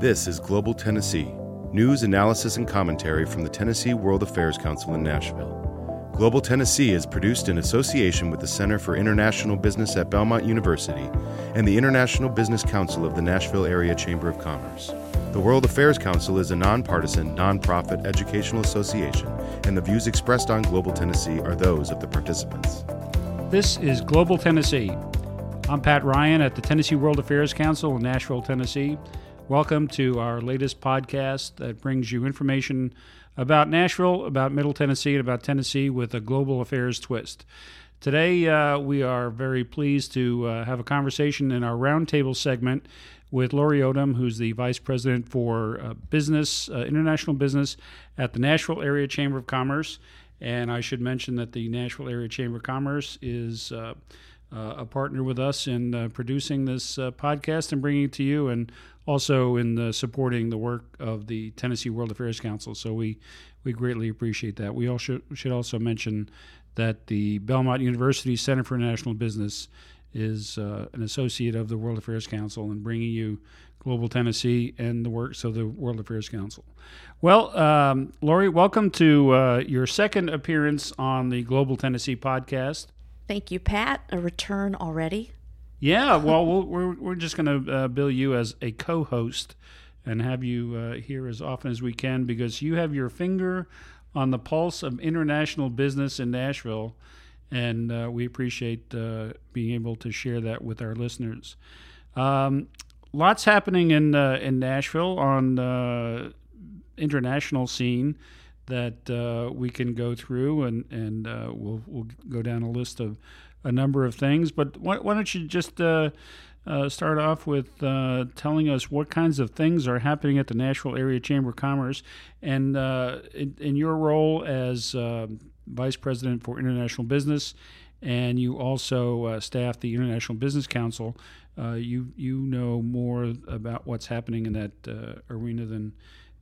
This is Global Tennessee news, analysis, and commentary from the Tennessee World Affairs Council in Nashville. Global Tennessee is produced in association with the Center for International Business at Belmont University and the International Business Council of the Nashville Area Chamber of Commerce. The World Affairs Council is a nonpartisan, nonprofit educational association, and the views expressed on Global Tennessee are those of the participants. This is Global Tennessee. I'm Pat Ryan at the Tennessee World Affairs Council in Nashville, Tennessee. Welcome to our latest podcast that brings you information about Nashville, about Middle Tennessee, and about Tennessee with a global affairs twist. Today, uh, we are very pleased to uh, have a conversation in our roundtable segment with Lori Odom, who's the Vice President for uh, Business, uh, International Business at the Nashville Area Chamber of Commerce. And I should mention that the Nashville Area Chamber of Commerce is uh, uh, a partner with us in producing this podcast and bringing it to you, and also in supporting the work of the Tennessee World Affairs Council. So we we greatly appreciate that. We also should also mention that the Belmont University Center for International Business is uh, an associate of the World Affairs Council and bringing you Global Tennessee and the works of the World Affairs Council. Well, um, Lori, welcome to uh, your second appearance on the Global Tennessee podcast. Thank you, Pat. A return already. Yeah, well, we we're, we're just going to uh, bill you as a co host and have you uh, here as often as we can because you have your finger on the pulse of international business in Nashville. And uh, we appreciate uh, being able to share that with our listeners. Um, lots happening in uh, in Nashville on the international scene that uh, we can go through, and and we'll we'll go down a list of a number of things. But why, why don't you just uh, uh start off with uh, telling us what kinds of things are happening at the Nashville Area Chamber of Commerce, and uh, in, in, your role as Vice President for International Business, and you also staff the International Business Council. you you know more about what's happening in that arena than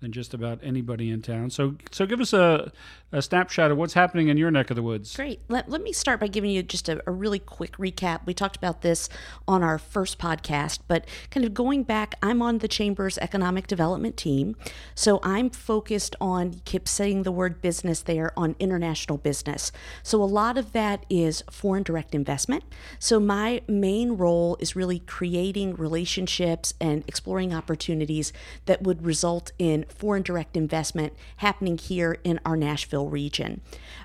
than just about anybody in town. So, so give us a, a snapshot of what's happening in your neck of the woods. Great. Let, let me start by giving you just a, a, really quick recap. We talked about this on our first podcast, but kind of going back, I'm on the Chamber's economic development team. So I'm focused on, keep saying the word business there, on international business. So a lot of that is foreign direct investment. So my main role is really creating relationships and exploring opportunities that would result in foreign direct investment happening here in our Nashville region.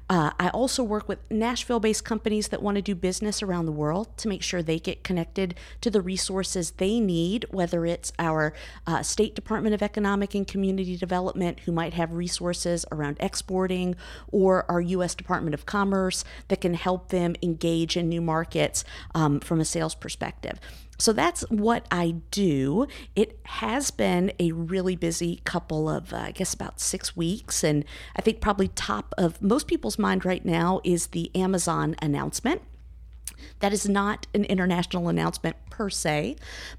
Uh, I also work with Nashville based companies that want to do business around the world to make sure they get connected to the resources they need, whether it's our uh, State Department of Economic and Community Development, who might have resources around exporting, or our U.S. Department of Commerce that can help them engage in new markets um, from a sales perspective. So that's what I do. It has been a really busy couple of, uh, I guess, about six weeks. And I think probably top of most people's mind right now is the Amazon announcement. That is not an international announcement per se,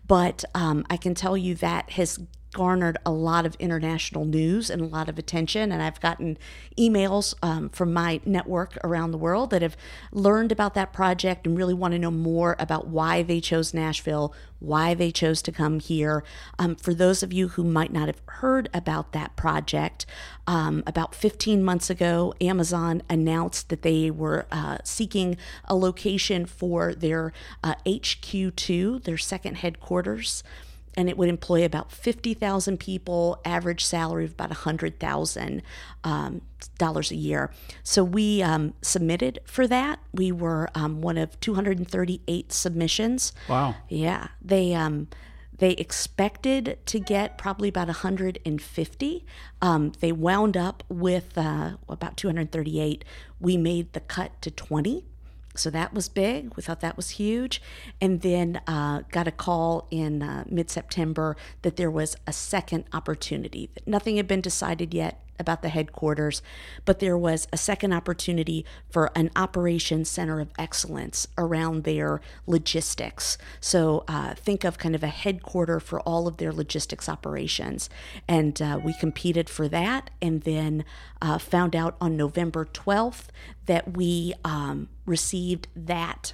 but um, I can tell you that has garnered a lot of international news and a lot of attention. And I've gotten emails um, from my network around the world that have learned about that project and really want to know more about why they chose Nashville, why they chose to come here. Um, for those of you who might not have heard about that project, um, about 15 months ago, Amazon announced that they were uh, seeking a location for their uh, HQ2, their second headquarters and it would employ about 50,000 people, average salary of about 100,000 um, dollars a year. So we um, submitted for that. We were um, one of 238 submissions. Wow. Yeah. They, um, they expected to get probably about 150. Um, they wound up with uh, about 238. We made the cut to 20. So that was big. We thought that was huge. And then uh, got a call in uh, mid September that there was a second opportunity. That nothing had been decided yet about the headquarters, but there was a second opportunity for an operations center of excellence around their logistics. So uh, think of kind of a headquarter for all of their logistics operations. And uh, we competed for that and then uh, found out on November 12th that we um, received that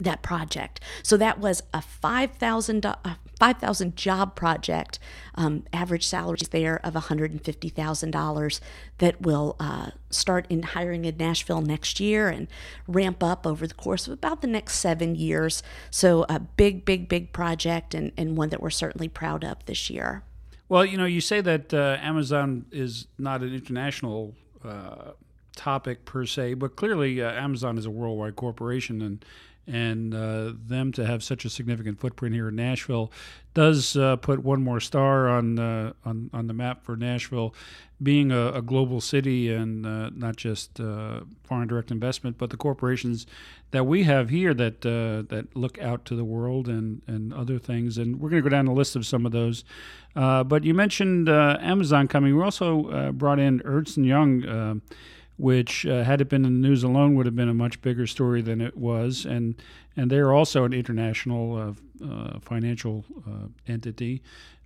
that project. So that was a $5,000 5,000 job project, um, average salaries there of $150,000 that will uh, start in hiring in Nashville next year and ramp up over the course of about the next seven years. So, a big, big, big project and, and one that we're certainly proud of this year. Well, you know, you say that uh, Amazon is not an international uh, topic per se, but clearly uh, Amazon is a worldwide corporation, and and uh, them to have such a significant footprint here in Nashville does uh, put one more star on uh, on on the map for Nashville, being a, a global city and uh, not just uh, foreign direct investment, but the corporations that we have here that uh, that look out to the world and and other things. And we're going to go down the list of some of those. but you mentioned Amazon coming. We also brought in Ernst and Young which uh, had it been in the news alone would have been a much bigger story than it was. And and they're also an international uh, uh, financial uh, entity.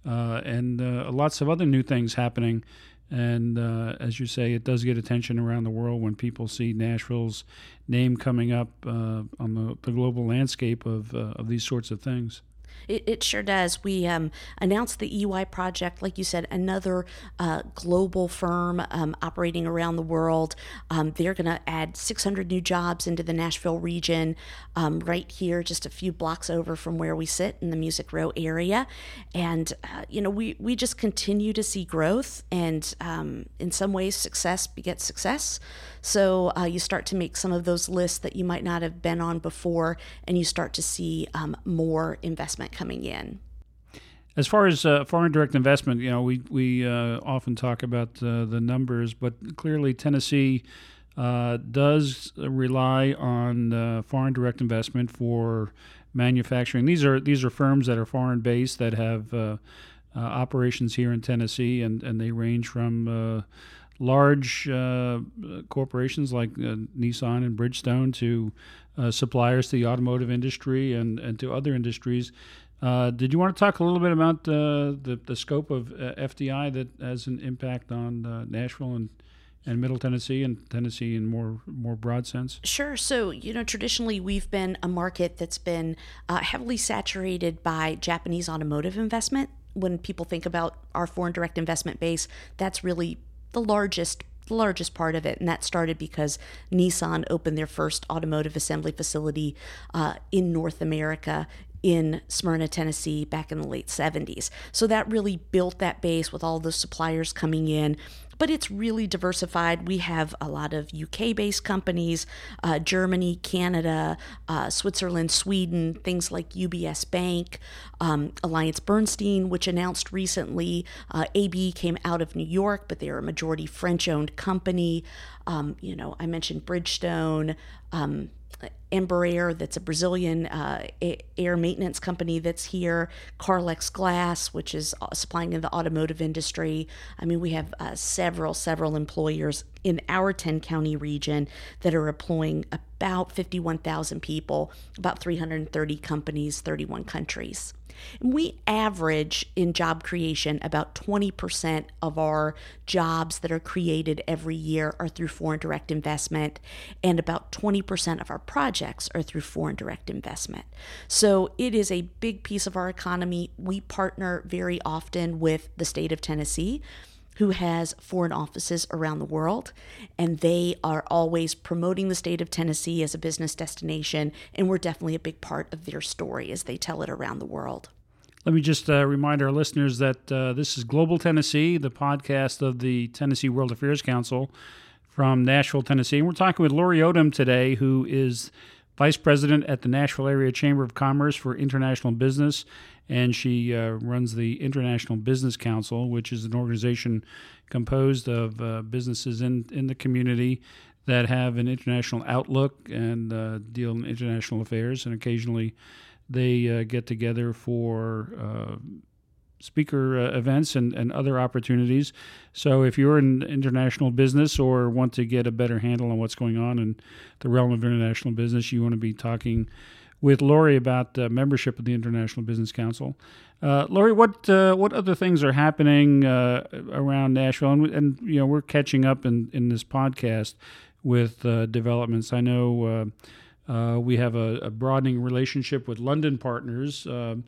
Uh, and uh, lots of other new things happening. And as you say it does get attention around the world when people see Nashville's name coming up on the, the global landscape of of these sorts of things it, it sure does. We um, announced the EY project, like you said, another uh, global firm um, operating around the world. Um, they're going to add 600 new jobs into the Nashville region, um, right here, just a few blocks over from where we sit in the Music Row area. And, uh, you know, we, we just continue to see growth, and um, in some ways, success begets success. So uh, you start to make some of those lists that you might not have been on before, and you start to see um, more investment coming in. As far as uh, foreign direct investment, you know, we we uh, often talk about uh, the numbers, but clearly Tennessee uh, does rely on uh, foreign direct investment for manufacturing. These are these are firms that are foreign based that have operations here in Tennessee, and and they range from large uh, corporations like uh, Nissan and Bridgestone to uh, suppliers to the automotive industry and, and to other industries. Uh, did you want to talk a little bit about uh, the, the scope of uh, FDI that has an impact on Nashville and and Middle Tennessee and Tennessee in more more broad sense? Sure. So you know, traditionally we've been a market that's been uh, heavily saturated by Japanese automotive investment. When people think about our foreign direct investment base, that's really the largest largest part of it, and that started because Nissan opened their first automotive assembly facility uh, in North America in Smyrna, Tennessee, back in the late 70s. So that really built that base with all the suppliers coming in but it's really diversified. We have a lot of UK based companies, uh, Germany, Canada, uh, Switzerland, Sweden, things like UBS Bank, um, Alliance Bernstein, which announced recently uh, AB came out of New York, but they're a majority French owned company. Um, you know, I mentioned Bridgestone. Um, Embraer, that's a Brazilian uh, air maintenance company that's here, Carlex Glass, which is uh, supplying in the automotive industry. I mean, we have uh, several, several employers in our 10 county region that are employing about 51,000 people, about 330 companies, 31 countries. We average in job creation about 20% of our jobs that are created every year are through foreign direct investment, and about 20% of our projects are through foreign direct investment. So it is a big piece of our economy. We partner very often with the state of Tennessee who has foreign offices around the world, and they are always promoting the state of Tennessee as a business destination, and we're definitely a big part of their story as they tell it around the world. Let me just uh, remind our listeners that uh, this is Global Tennessee, the podcast of the Tennessee World Affairs Council from Nashville, Tennessee. And we're talking with Lori Odom today, who is Vice President at the Nashville Area Chamber of Commerce for International Business and she uh, runs the International Business Council, which is an organization composed of uh, businesses in, in the community that have an international outlook and uh, deal in international affairs. And occasionally they uh, get together for uh, speaker uh, events and, and other opportunities. So if you're in international business or want to get a better handle on what's going on in the realm of international business, you want to be talking with Lori about uh, membership of the International Business Council. Uh, Lori, what uh, what other things are happening uh, around Nashville? And, and, you know, we're catching up in, in this podcast with uh, developments. I know uh, we have a, a, broadening relationship with London Partners. the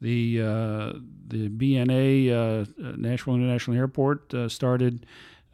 the BNA Nashville International Airport started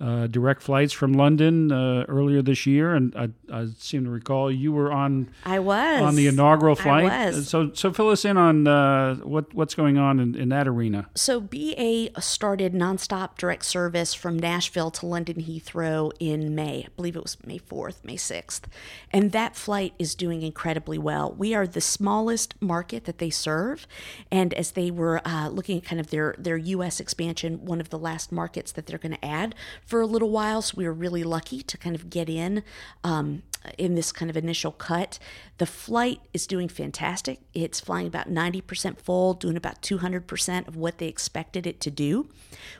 uh, direct flights from London uh, earlier this year, and I, I, seem to recall you were on. I was on the inaugural flight. I was. So, so fill us in on uh, what what's going on in, in, that arena. So, BA started nonstop direct service from Nashville to London Heathrow in May. I believe it was May fourth, May sixth, and that flight is doing incredibly well. We are the smallest market that they serve, and as they were uh, looking at kind of their their U.S. expansion, one of the last markets that they're going to add for a little while. So we were really lucky to kind of get in um, in this kind of initial cut. The flight is doing fantastic. It's flying about 90% full, doing about 200% of what they expected it to do.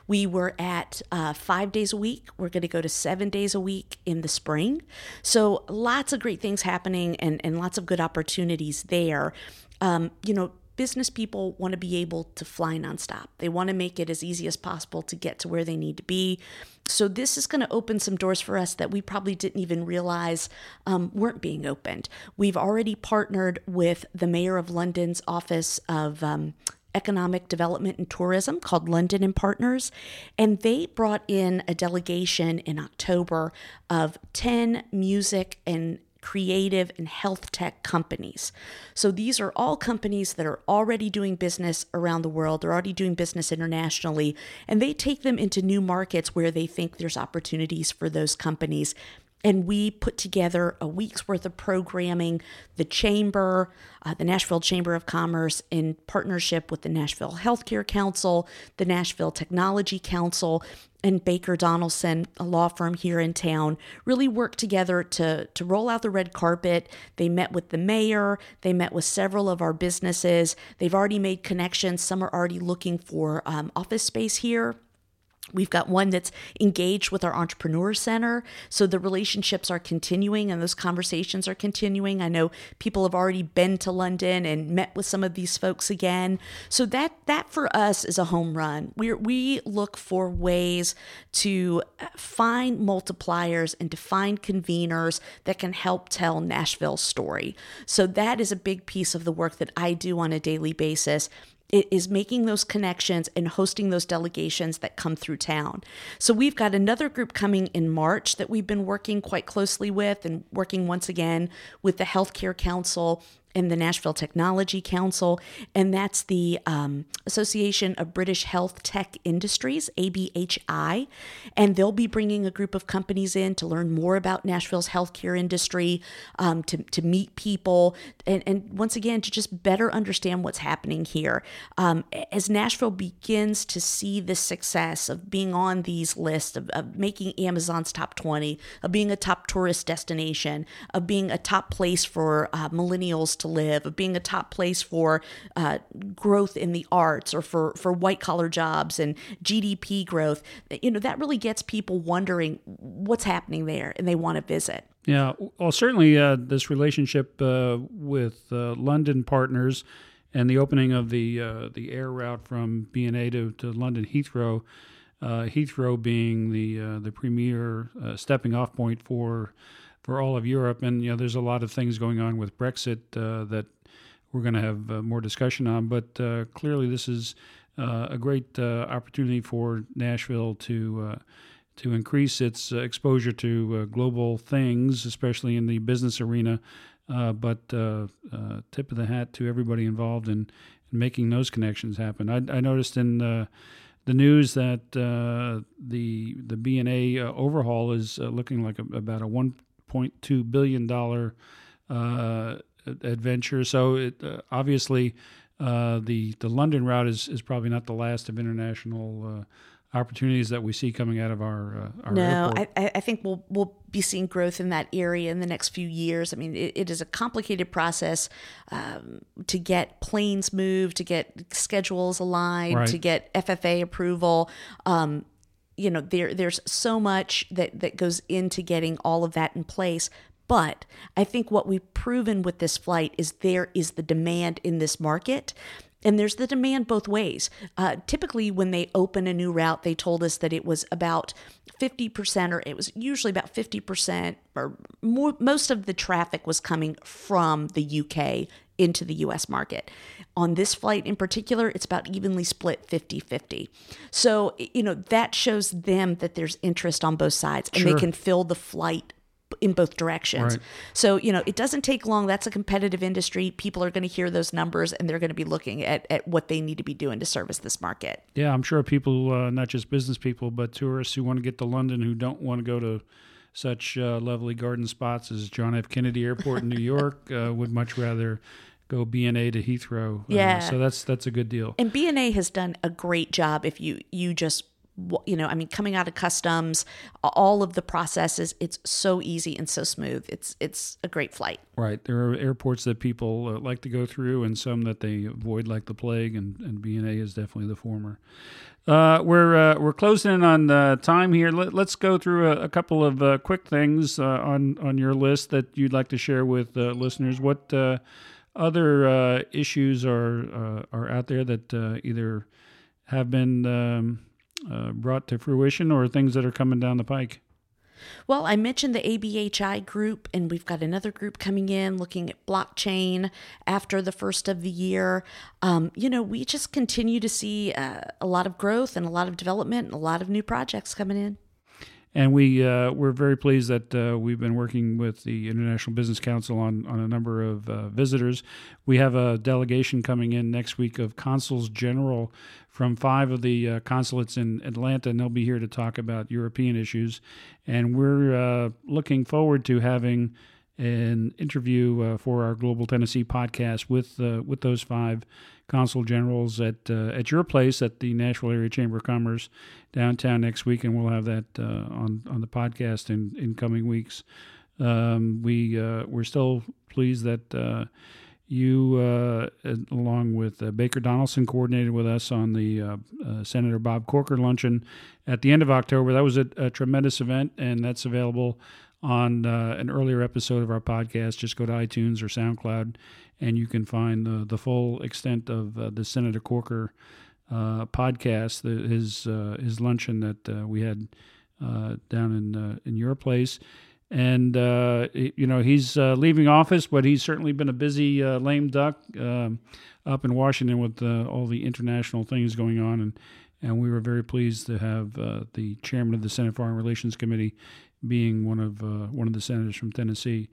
We were at uh, five days a week. We're going to go to seven days a week in the spring. So lots of great things happening and, and lots of good opportunities there. Um, you know, business people want to be able to fly nonstop. They want to make it as easy as possible to get to where they need to be. So, this is going to open some doors for us that we probably didn't even realize um, weren't being opened. We've already partnered with the Mayor of London's Office of um, Economic Development and Tourism called London and Partners, and they brought in a delegation in October of 10 music and creative, and health tech companies. So these are all companies that are already doing business around the world. They're already doing business internationally, and they take them into new markets where they think there's opportunities for those companies and we put together a week's worth of programming. The Chamber, uh, the Nashville Chamber of Commerce, in partnership with the Nashville Healthcare Council, the Nashville Technology Council, and Baker Donelson, a law firm here in town, really worked together to, to roll out the red carpet. They met with the mayor, they met with several of our businesses. They've already made connections. Some are already looking for um, office space here. We've got one that's engaged with our Entrepreneur Center. So the relationships are continuing and those conversations are continuing. I know people have already been to London and met with some of these folks again. So that that for us is a home run. We we look for ways to uh, find multipliers and to find conveners that can help tell Nashville's story. So that is a big piece of the work that I do on a daily basis it is making those connections and hosting those delegations that come through town. So we've got another group coming in March that we've been working quite closely with and working once again with the Healthcare Council in the Nashville Technology Council, and that's the um, Association of British Health Tech Industries, ABHI. And they'll be bringing a group of companies in to learn more about Nashville's healthcare industry, um, to, to meet people, and, and once again, to just better understand what's happening here. Um, as Nashville begins to see the success of being on these lists, of, of making Amazon's top 20, of being a top tourist destination, of being a top place for uh, millennials to live, of being a top place for uh, growth in the arts or for, for white collar jobs and GDP growth, you know, that really gets people wondering what's happening there and they want to visit. Yeah, well, certainly uh, this relationship uh, with uh, London partners and the opening of the uh, the air route from BNA to, to London Heathrow, uh, Heathrow being the uh, the premier stepping off point for for all of Europe. And you know, there's a lot of things going on with Brexit uh, that we're going to have uh, more discussion on. But uh, clearly, this is uh, a great uh, opportunity for Nashville to to increase its exposure to global things, especially in the business arena. but tip of the hat to everybody involved in, in making those connections happen. I, I noticed in the news that uh, the the BNA uh, overhaul is uh, looking like a, about a one $1.2 billion uh, adventure. So it, uh, obviously, uh, the the London route is, is probably not the last of international uh, opportunities that we see coming out of our, uh, our no I, I, think we'll we'll be seeing growth in that area in the next few years i mean it, it is a complicated process um, to get planes moved to get schedules aligned right. to get FAA approval um, you know there there's so much that that goes into getting all of that in place but i think what we've proven with this flight is there is the demand in this market and there's the demand both ways. Uh, typically, when they open a new route, they told us that it was about 50%, or it was usually about 50%, or more, most of the traffic was coming from the UK into the US market. On this flight in particular, it's about evenly split 50 50. So, you know, that shows them that there's interest on both sides and Sure. they can fill the flight in both directions. Right. So, you know, it doesn't take long. That's a competitive industry. People are going to hear those numbers and they're going to be looking at, at what they need to be doing to service this market. Yeah, I'm sure people, uh, not just business people, but tourists who want to get to London who don't want to go to such uh, lovely garden spots as John F. Kennedy Airport in New York uh, would much rather go BNA to Heathrow. Uh, Yeah. so that's that's a good deal. And BNA has done a great job if you you just you know, I mean coming out of customs, all of the processes, it's so easy and so smooth. It's it's a great flight. Right. There are airports that people uh, like to go through and some that they avoid like the plague, and, and BNA is definitely the former. Uh, we're uh, we're closing in on uh, time here. Let, let's go through a, a couple of uh, quick things on on your list that you'd like to share with listeners. What other issues are are out there that either have been um, uh, brought to fruition or things that are coming down the pike? Well, I mentioned the ABHI group, and we've got another group coming in looking at blockchain after the first of the year. Um, you know, we just continue to see uh, a lot of growth and a lot of development and a lot of new projects coming in. And we uh, we're very pleased that uh, we've been working with the International Business Council on, on a number of uh, visitors. We have a delegation coming in next week of consuls general from five of the uh, consulates in Atlanta, and they'll be here to talk about European issues. And we're uh, looking forward to having an interview uh, for our Global Tennessee podcast with uh, with those five consul generals at uh, at your place at the Nashville Area Chamber of Commerce downtown next week, and we'll have that on on the podcast in in coming weeks. Um, we we're still pleased that. You, uh, along with uh, Baker Donelson, coordinated with us on the uh, Senator Bob Corker luncheon at the end of October. That was a, a tremendous event, and that's available on uh, an earlier episode of our podcast. Just go to iTunes or SoundCloud, and you can find the, the full extent of uh, the Senator Corker uh, podcast, the, his uh, his luncheon that uh, we had uh, down in in your place. And you know he's leaving office, but he's certainly been a busy lame duck um, up in Washington with all the international things going on, and and we were very pleased to have the chairman of the Senate Foreign Relations Committee being one of uh, one of the senators from Tennessee.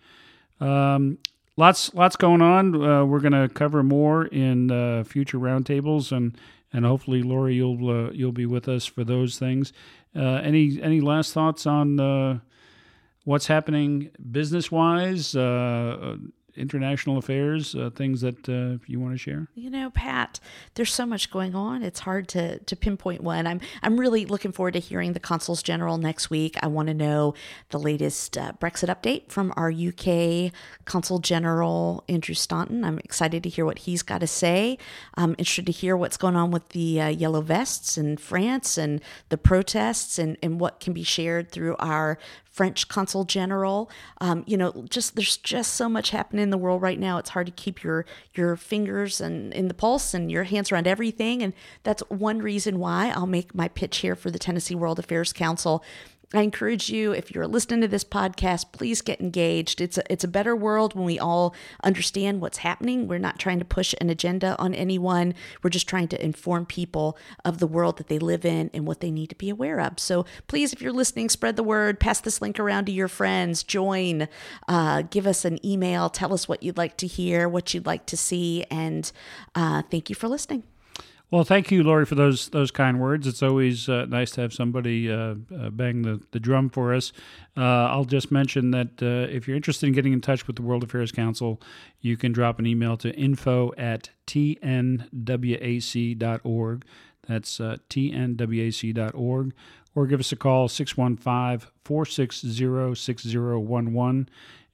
Um, lots lots going on. Uh, we're going to cover more in uh, future roundtables, and and hopefully, Lori, you'll uh, you'll be with us for those things. Uh, any any last thoughts on uh, what's happening business wise, international affairs, uh, things that uh, you want to share? You know, Pat, there's so much going on. It's hard to to pinpoint one. I'm I'm really looking forward to hearing the consuls general next week. I want to know the latest uh, Brexit update from our UK consul general Andrew Staunton. I'm excited to hear what he's got to say. I'm interested to hear what's going on with the uh, yellow vests in France and the protests and and what can be shared through our French consul general. Um, you know, just there's just so much happening in the world right now. It's hard to keep your your fingers and in the pulse and your hands around everything. And that's one reason why I'll make my pitch here for the Tennessee World Affairs Council. I encourage you, if you're listening to this podcast, please get engaged. It's a, it's a better world when we all understand what's happening. We're not trying to push an agenda on anyone. We're just trying to inform people of the world that they live in and what they need to be aware of. So please, if you're listening, spread the word, pass this link around to your friends, join, uh, give us an email, tell us what you'd like to hear, what you'd like to see, and uh, thank you for listening. Well, thank you, Lori, for those those kind words. It's always uh, nice to have somebody uh, uh, bang the, the drum for us. Uh, I'll just mention that uh, if you're interested in getting in touch with the World Affairs Council, you can drop an email to info at tnwac.org. That's uh, tnwac.org. Or give us a call, 615 460 6011,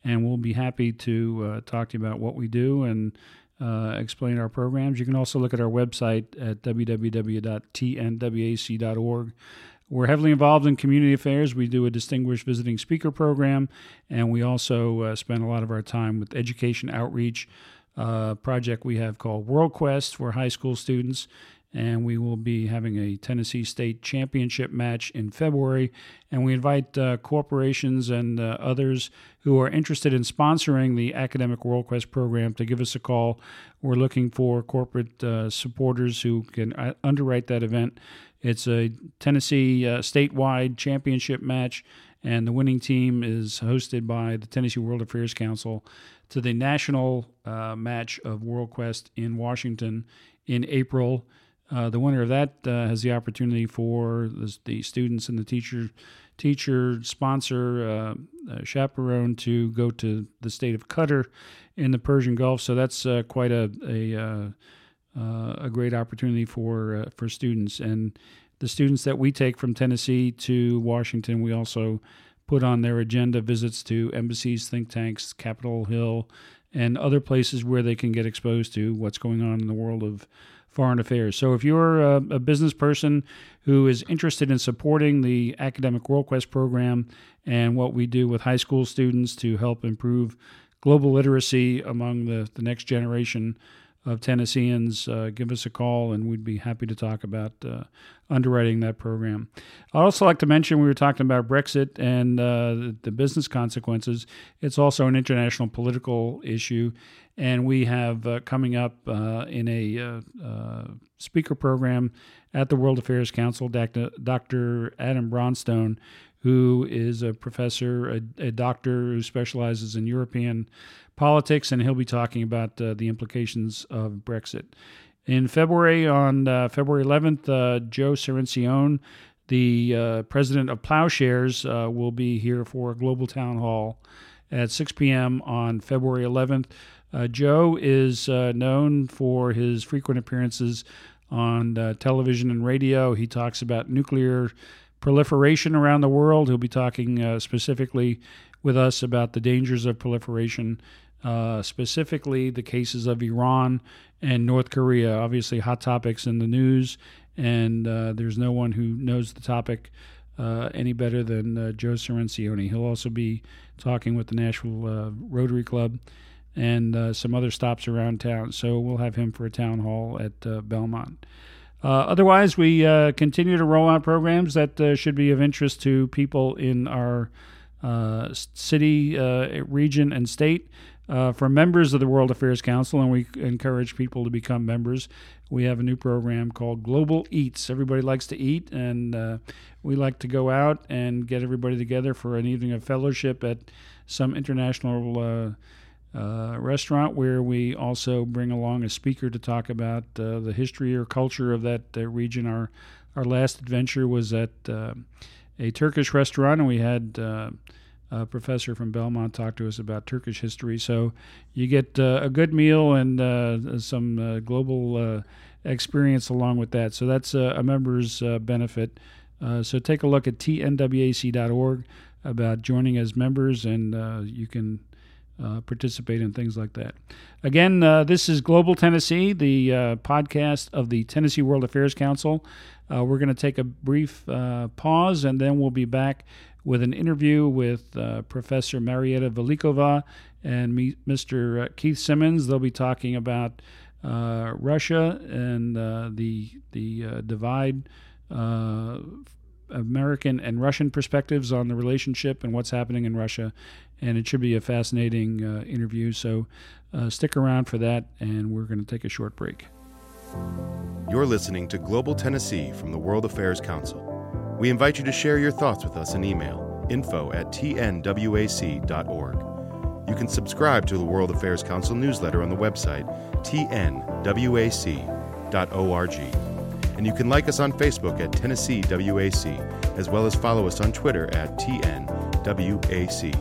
and we'll be happy to talk to you about what we do and uh, explain our programs. You can also look at our website at www.tnwac.org. We're heavily involved in community affairs. We do a distinguished visiting speaker program, and we also uh, spend a lot of our time with education outreach. Uh, project we have called World Quest for high school students, and we will be having a Tennessee State Championship match in February. And we invite uh, corporations and uh, others who are interested in sponsoring the Academic WorldQuest program to give us a call. We're looking for corporate uh, supporters who can uh, underwrite that event. It's a Tennessee uh, statewide championship match, and the winning team is hosted by the Tennessee World Affairs Council to the national uh, match of WorldQuest in Washington in April. Uh, the winner of that uh, has the opportunity for the, the, students and the teacher, teacher sponsor, uh, uh, chaperone to go to the state of Qatar in the Persian Gulf. So that's uh, quite a a, a great opportunity for for students and the students that we take from Tennessee to Washington. We also put on their agenda visits to embassies, think tanks, Capitol Hill, and other places where they can get exposed to what's going on in the world of foreign affairs. So if you're a, a, business person who is interested in supporting the Academic WorldQuest program and what we do with high school students to help improve global literacy among the, the next generation of Tennesseans, uh, give us a call and we'd be happy to talk about uh, underwriting that program. I'd also like to mention we were talking about Brexit and uh, the business consequences. It's also an international political issue, and we have uh, coming up uh, in a uh, speaker program at the World Affairs Council, Dr. Adam Bronstone, who is a professor, a, a, doctor who specializes in European politics, and he'll be talking about uh, the implications of Brexit. In February, on uh, February 11th, uh, Joe Cirincione, the uh, president of Ploughshares, uh, will be here for a global town hall at 6 p.m. on February 11th. Uh, Joe is known for his frequent appearances on television and radio. He talks about nuclear proliferation around the world. He'll be talking specifically with us about the dangers of proliferation uh, specifically the cases of Iran and North Korea. Obviously, hot topics in the news, and uh, there's no one who knows the topic uh, any better than uh, Joe Cirincione. He'll also be talking with the Nashville uh, Rotary Club and uh, some other stops around town. So we'll have him for a town hall at Belmont. otherwise, we continue to roll out programs that should be of interest to people in our city, region, and state uh, for members of the World Affairs Council, and we encourage people to become members. We have a new program called Global Eats. Everybody likes to eat, and uh, we like to go out and get everybody together for an evening of fellowship at some international uh, uh restaurant where we also bring along a speaker to talk about uh, the history or culture of that uh, region. Our our last adventure was at a Turkish restaurant, and we had a professor from Belmont talked to us about Turkish history. So you get uh, a good meal and uh, some uh, global uh, experience along with that. So that's a member's uh, benefit. Uh, so take a look at tnwac.org about joining as members, and you can participate in things like that. Again, this is Global Tennessee, the podcast of the Tennessee World Affairs Council. we're going to take a brief pause, and then we'll be back with an interview with uh, Professor Marietta Velikova and me, Mr. Uh, Keith Simmons. They'll be talking about uh, Russia and uh, the the uh, divide. American and Russian perspectives on the relationship and what's happening in Russia, and it should be a fascinating interview. So stick around for that, and we're going to take a short break. You're listening to Global Tennessee from the World Affairs Council. We invite you to share your thoughts with us in email info at tnwac.org. You can subscribe to the World Affairs Council newsletter on the website tnwac.org. And you can like us on Facebook at Tennessee WAC, as well as follow us on Twitter at TNWAC.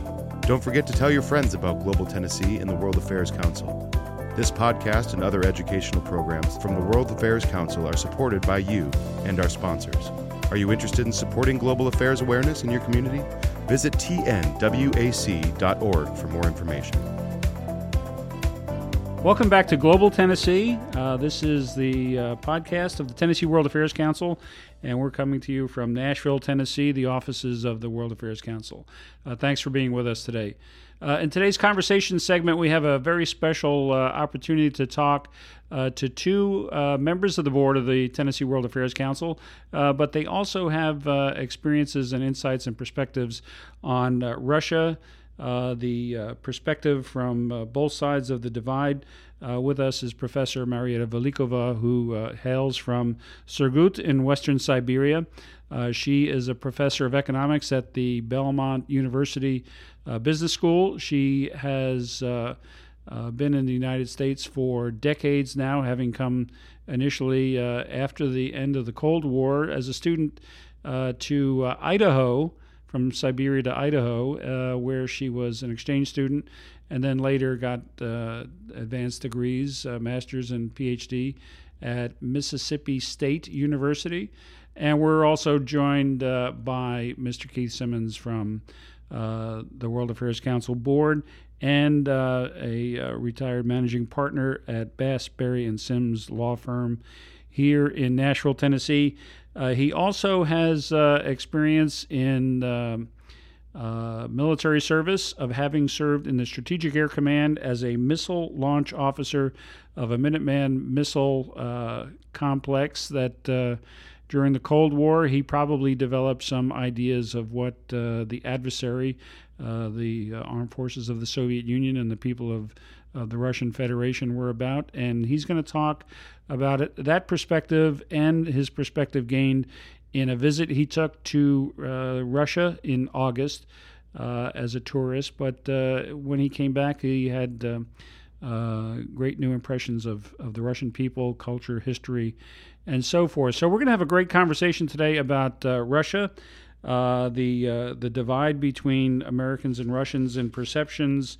Don't forget to tell your friends about Global Tennessee and the World Affairs Council. This podcast and other educational programs from the World Affairs Council are supported by you and our sponsors. Are you interested in supporting global affairs awareness in your community? Visit tnwac.org for more information. Welcome back to Global Tennessee. Uh, this is the uh, podcast of the Tennessee World Affairs Council, and we're coming to you from Nashville, Tennessee, the offices of the World Affairs Council. Uh, thanks for being with us today. Uh, in today's conversation segment, we have a very special uh, opportunity to talk uh, to two members of the board of the Tennessee World Affairs Council, but they also have experiences and insights and perspectives on Russia uh, the uh, perspective from uh, both sides of the divide. Uh, with us is Professor Marietta Velikova, who uh, hails from Surgut in western Siberia. She is a professor of economics at the Belmont University Business School. She has been in the United States for decades now, having come initially after the end of the Cold War as a student to Idaho from Siberia to Idaho, uh, where she was an exchange student, and then later got uh, advanced degrees, uh, master's and PhD, at Mississippi State University. And we're also joined uh, by Mr. Keith Simmons from uh, the World Affairs Council Board and uh, a retired managing partner at Bass, Berry, and Sims law firm here in Nashville, Tennessee. Uh, he also has uh, experience in um, uh, military service of having served in the Strategic Air Command as a missile launch officer of a Minuteman missile uh, complex that uh, during the Cold War he probably developed some ideas of what uh, the adversary, the armed forces of the Soviet Union, and the people of of the Russian Federation were about. And he's going to talk about it, that perspective and his perspective gained in a visit he took to uh, Russia in August uh, as a tourist. But uh, when he came back, he had uh, uh, great new impressions of, of the Russian people, culture, history, and so forth. So we're going to have a great conversation today about uh, Russia. the the divide between Americans and Russians in perceptions,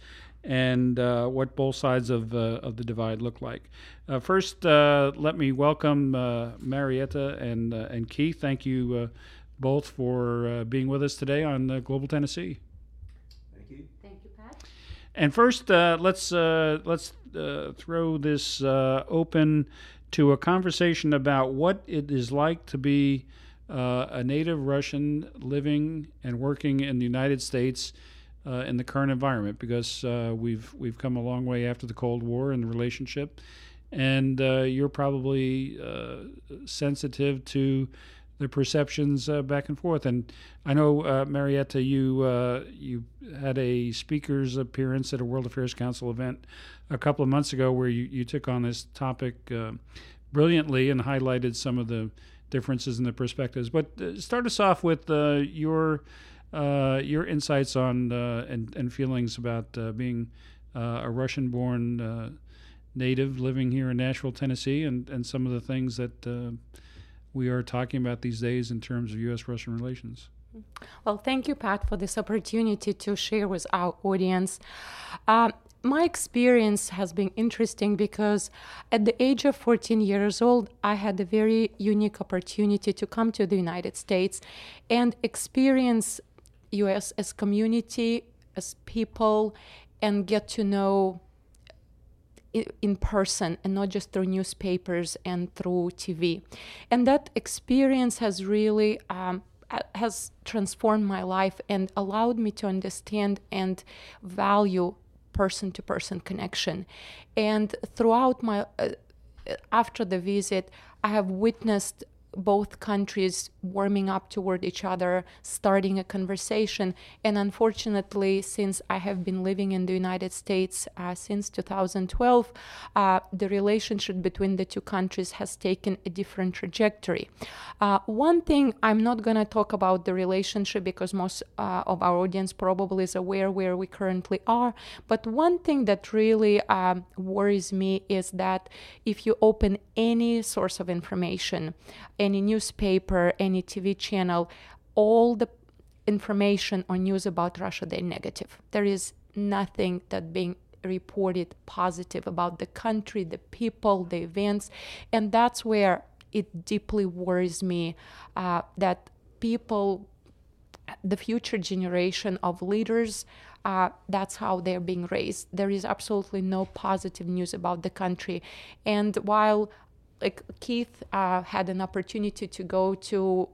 and uh, what both sides of, uh, of the divide look like. Uh, first, uh, let me welcome uh, Marietta and, uh, and Keith. Thank you both for being with us today on Global Tennessee. Thank you. Thank you, Pat. And first, let's, let's throw this open to a conversation about what it is like to be a native Russian living and working in the United States uh, in the current environment because uh, we've we've come a long way after the Cold War in the relationship, and uh, you're probably uh, sensitive to the perceptions uh, back and forth. And I know uh, Marietta, you you had a speaker's appearance at a World Affairs Council event a couple of months ago where you, you took on this topic brilliantly and highlighted some of the differences in the perspectives. But start us off with your uh, your insights on uh, and, and feelings about uh, being uh, a Russian born uh, native living here in Nashville, Tennessee, and, and some of the things that we are talking about these days in terms of U.S. Russian relations. Well, thank you, Pat, for this opportunity to share with our audience. Uh, my experience has been interesting because at the age of 14 years old, I had a very unique opportunity to come to the United States and experience US as community, as people, and get to know in person and not just through newspapers and through TV. And that experience has really um, has transformed my life and allowed me to understand and value person to person connection. And throughout my uh, after the visit, I have witnessed both countries warming up toward each other, starting a conversation. And unfortunately, since I have been living in the United States uh, since 2012, uh, the relationship between the two countries has taken a different trajectory. Uh, one thing I'm not going to talk about the relationship because most uh, of our audience probably is aware where we currently are. But one thing that really um, worries me is that if you open any source of information, any newspaper, any TV channel, all the information or news about Russia, they're negative. There is nothing that being reported positive about the country, the people, the events. And that's where it deeply worries me uh, that people, the future generation of leaders, uh, that's how they're being raised. There is absolutely no positive news about the country. And while like Keith uh, had an opportunity to go to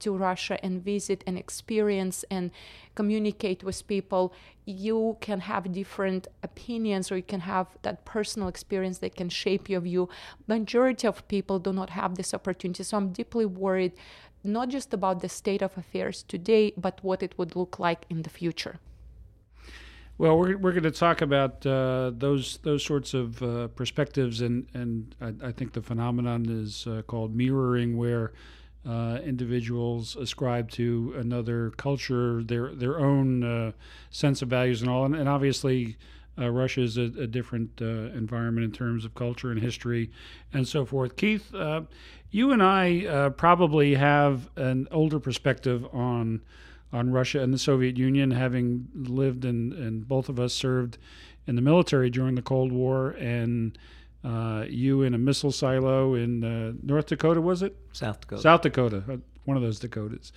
to Russia and visit and experience and communicate with people, you can have different opinions or you can have that personal experience that can shape your view. Majority of people do not have this opportunity. So I'm deeply worried not just about the state of affairs today, but what it would look like in the future. Well, we're, we're going to talk about uh, those those sorts of uh, perspectives, and and I, I, think the phenomenon is uh, called mirroring, where uh, individuals ascribe to another culture their their own uh, sense of values and all, and, and obviously. Uh, Russia is a, a different environment in terms of culture and history and so forth. Keith, you and I probably have an older perspective on on Russia and the Soviet Union, having lived and, and both of us served in the military during the Cold War, and uh, you in a missile silo in uh, North Dakota, was it? South Dakota. South Dakota, uh, one of those Dakotas,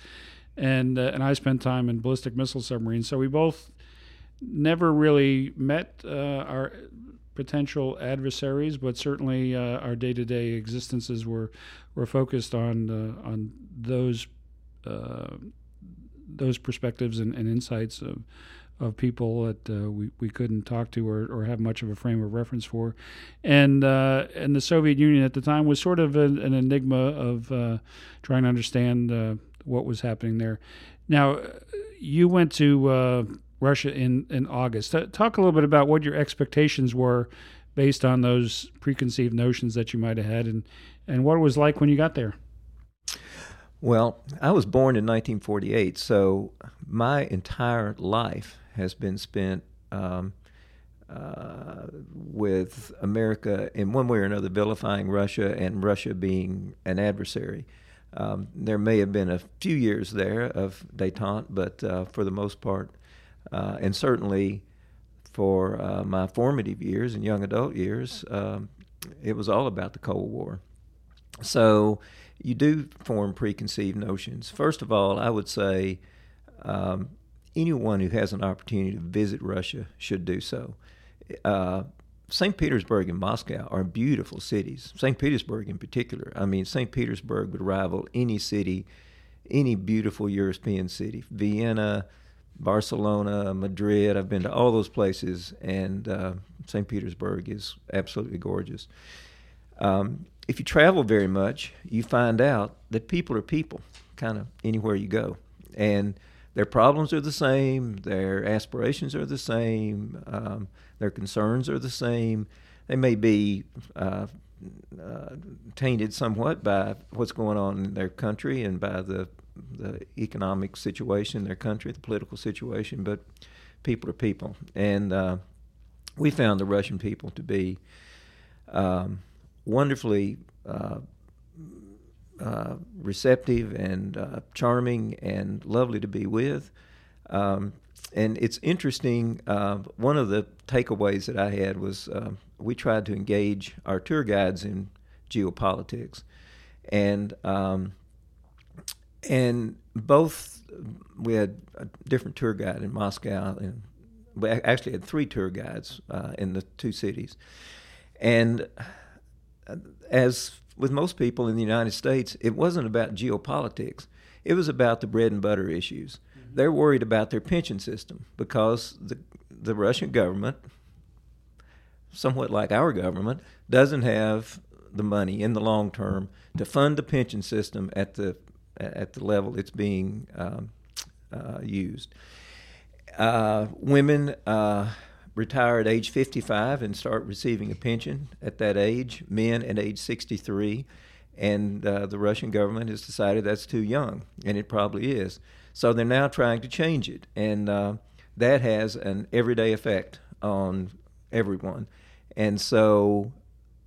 and uh, and I spent time in ballistic missile submarines. So we both never really met uh, our potential adversaries, but certainly uh, our day-to-day existences were were focused on on those those perspectives and, and insights of of people that uh, we, we couldn't talk to or, or have much of a frame of reference for. And uh, and the Soviet Union at the time was sort of an, an enigma of uh, trying to understand uh, what was happening there. Now, you went to uh, Russia in, in August. Talk a little bit about what your expectations were based on those preconceived notions that you might have had and, and what it was like when you got there. Well, I was born in 1948, so my entire life has been spent um, uh, with America in one way or another vilifying Russia and Russia being an adversary. Um, there may have been a few years there of detente, but uh, for the most part, uh, and certainly for uh, my formative years and young adult years, um, it was all about the Cold War. So you do form preconceived notions. First of all, I would say um, anyone who has an opportunity to visit Russia should do so. Uh, St. Petersburg and Moscow are beautiful cities. St. Petersburg, in particular. I mean, St. Petersburg would rival any city, any beautiful European city. Vienna, Barcelona, Madrid. I've been to all those places, and uh, St. Petersburg is absolutely gorgeous. Um, if you travel very much, you find out that people are people, kind of anywhere you go, and their problems are the same, their aspirations are the same, um, their concerns are the same. They may be uh, uh, tainted somewhat by what's going on in their country and by the the economic situation in their country, the political situation, but people are people, and uh, we found the Russian people to be. Um, wonderfully uh, uh, receptive and uh, charming and lovely to be with. Um, and it's interesting. Uh, one of the takeaways that I had was uh, we tried to engage our tour guides in geopolitics, and um, and both we had a different tour guide in Moscow, and we actually had three tour guides uh, in the two cities, and as with most people in the United States, it wasn't about geopolitics. It was about the bread and butter issues. Mm-hmm. They're worried about their pension system because the the Russian government, somewhat like our government, doesn't have the money in the long term to fund the pension system at the at the level it's being um, uh, used. Uh, women uh, retire at age 55 and start receiving a pension at that age, men at age 63. And uh, the Russian government has decided that's too young, and it probably is. So they're now trying to change it. And uh, that has an everyday effect on everyone. And so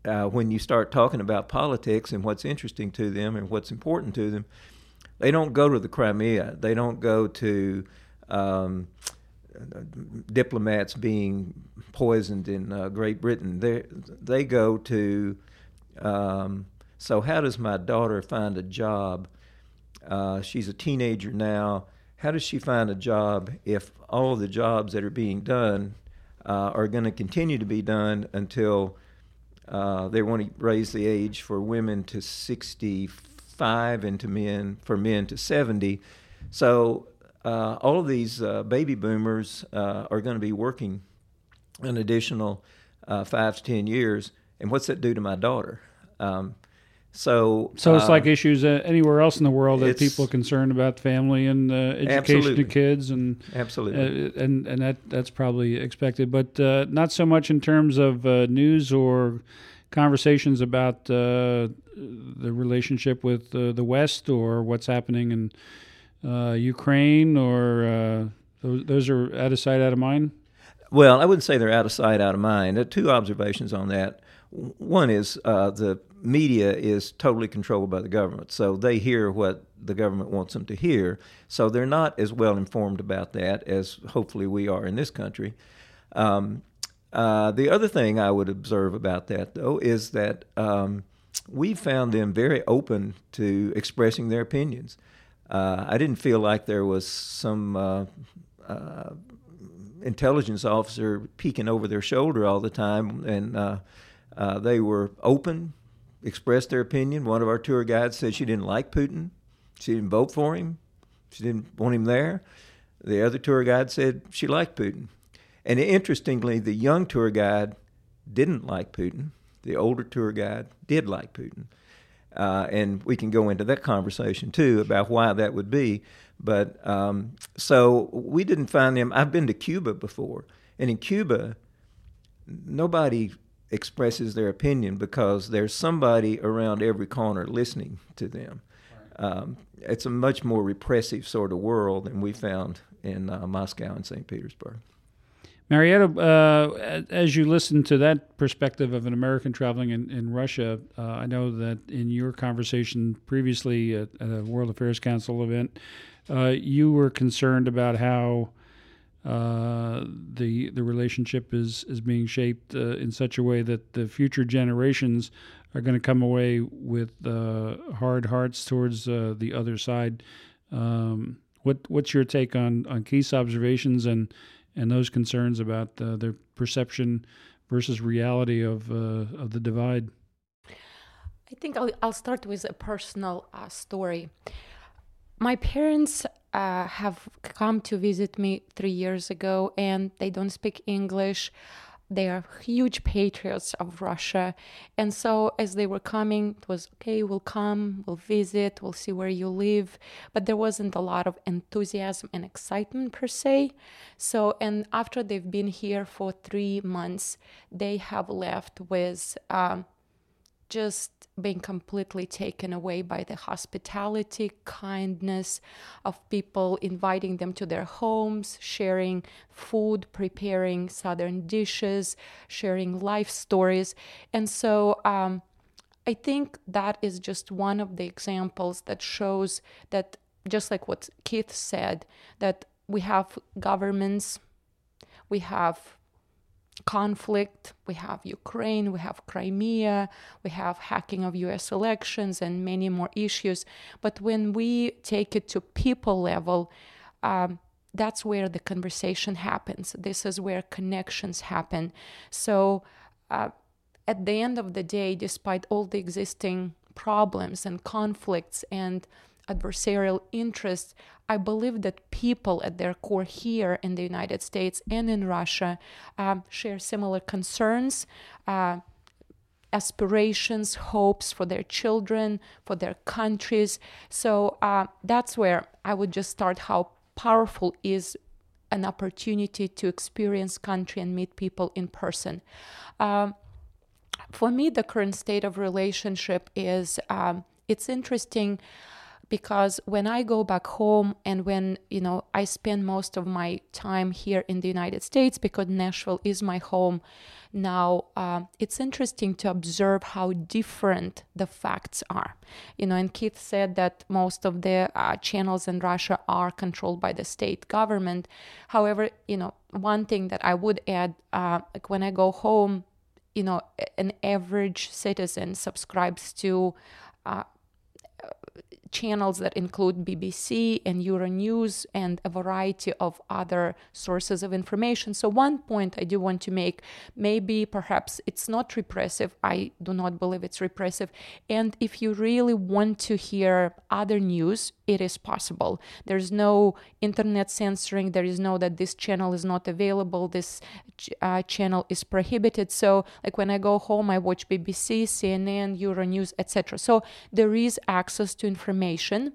uh, when you start talking about politics and what's interesting to them and what's important to them, they don't go to the Crimea. They don't go to um, diplomats being poisoned in uh, Great Britain. They they go to. Um, so how does my daughter find a job? Uh, she's a teenager now. how does she find a job if all the jobs that are being done uh, are going to continue to be done until uh, they want to raise the age for women to 65 and to men for men to 70. So uh, all of these uh, baby boomers uh, are going to be working an additional uh, five to ten years. And what's that do to my daughter? Um, so, so it's like issues uh, anywhere else in the world that people are concerned about family and uh, education Absolutely. of kids, and absolutely. uh, and and that that's probably expected, but uh, not so much in terms of uh, news or conversations about uh, the relationship with uh, the West or what's happening in uh, Ukraine, or uh, those, those are out of sight, out of mind. Well, I wouldn't say they're out of sight, out of mind. Are two observations on that. One is uh, the media is totally controlled by the government, so they hear what the government wants them to hear. So they're not as well informed about that as hopefully we are in this country. Um, uh, the other thing I would observe about that, though, is that um, we found them very open to expressing their opinions. Uh, I didn't feel like there was some uh, uh, intelligence officer peeking over their shoulder all the time, and uh, uh, they were open, expressed their opinion. One of our tour guides said she didn't like Putin, she didn't vote for him, she didn't want him there. The other tour guide said she liked Putin. And interestingly, the young tour guide didn't like Putin. The older tour guide did like Putin. Uh, and we can go into that conversation too about why that would be. But um, so we didn't find them. I've been to Cuba before, and in Cuba, nobody expresses their opinion because there's somebody around every corner listening to them. Um, it's a much more repressive sort of world than we found in uh, Moscow and St. Petersburg. Marietta, uh, as you listen to that perspective of an American traveling in, in Russia, uh, I know that in your conversation previously at, at a World Affairs Council event, uh, you were concerned about how uh, the the relationship is is being shaped uh, in such a way that the future generations are going to come away with uh, hard hearts towards the other side. Um, what what's your take on on Keith's observations and and those concerns about uh, their perception versus reality of uh, of the divide? I think I'll, I'll start with a personal uh, story. My parents uh, have come to visit me three years ago, and they don't speak English. They are huge patriots of Russia. And so, as they were coming, it was okay, we'll come, we'll visit, we'll see where you live. But there wasn't a lot of enthusiasm and excitement per se. So, and after they've been here for three months, they have left with um, just being completely taken away by the hospitality, kindness of people, inviting them to their homes, sharing food, preparing southern dishes, sharing life stories. And so um, I think that is just one of the examples that shows that, just like what Keith said, that we have governments, we have conflict. We have Ukraine, we have Crimea, we have hacking of US elections, and many more issues. But when we take it to people level, um, that's where the conversation happens. This is where connections happen. So, uh, at the end of the day, despite all the existing problems and conflicts and adversarial interests, I believe that people at their core here in the United States and in Russia um, share similar concerns. Uh, aspirations, hopes for their children, for their countries. So uh, that's where I would just start how powerful is an opportunity to experience country and meet people in person. Um, for me, the current state of relationship is um, it's interesting because when I go back home and when you know I spend most of my time here in the United States because Nashville is my home now, uh, it's interesting to observe how different the facts are. You know, and Keith said that most of the uh, channels in Russia are controlled by the state government. However, you know, one thing that I would add, uh, like when I go home, you know, an average citizen subscribes to uh, channels that include BBC and Euronews and a variety of other sources of information. So, one point I do want to make maybe perhaps it's not repressive. I do not believe it's repressive. And if you really want to hear other news, it is possible. There's no internet censoring, there is no that this channel is not available, this uh, channel is prohibited. So, like when I go home, I watch BBC, CNN, Euronews, etc. So, there is access to information,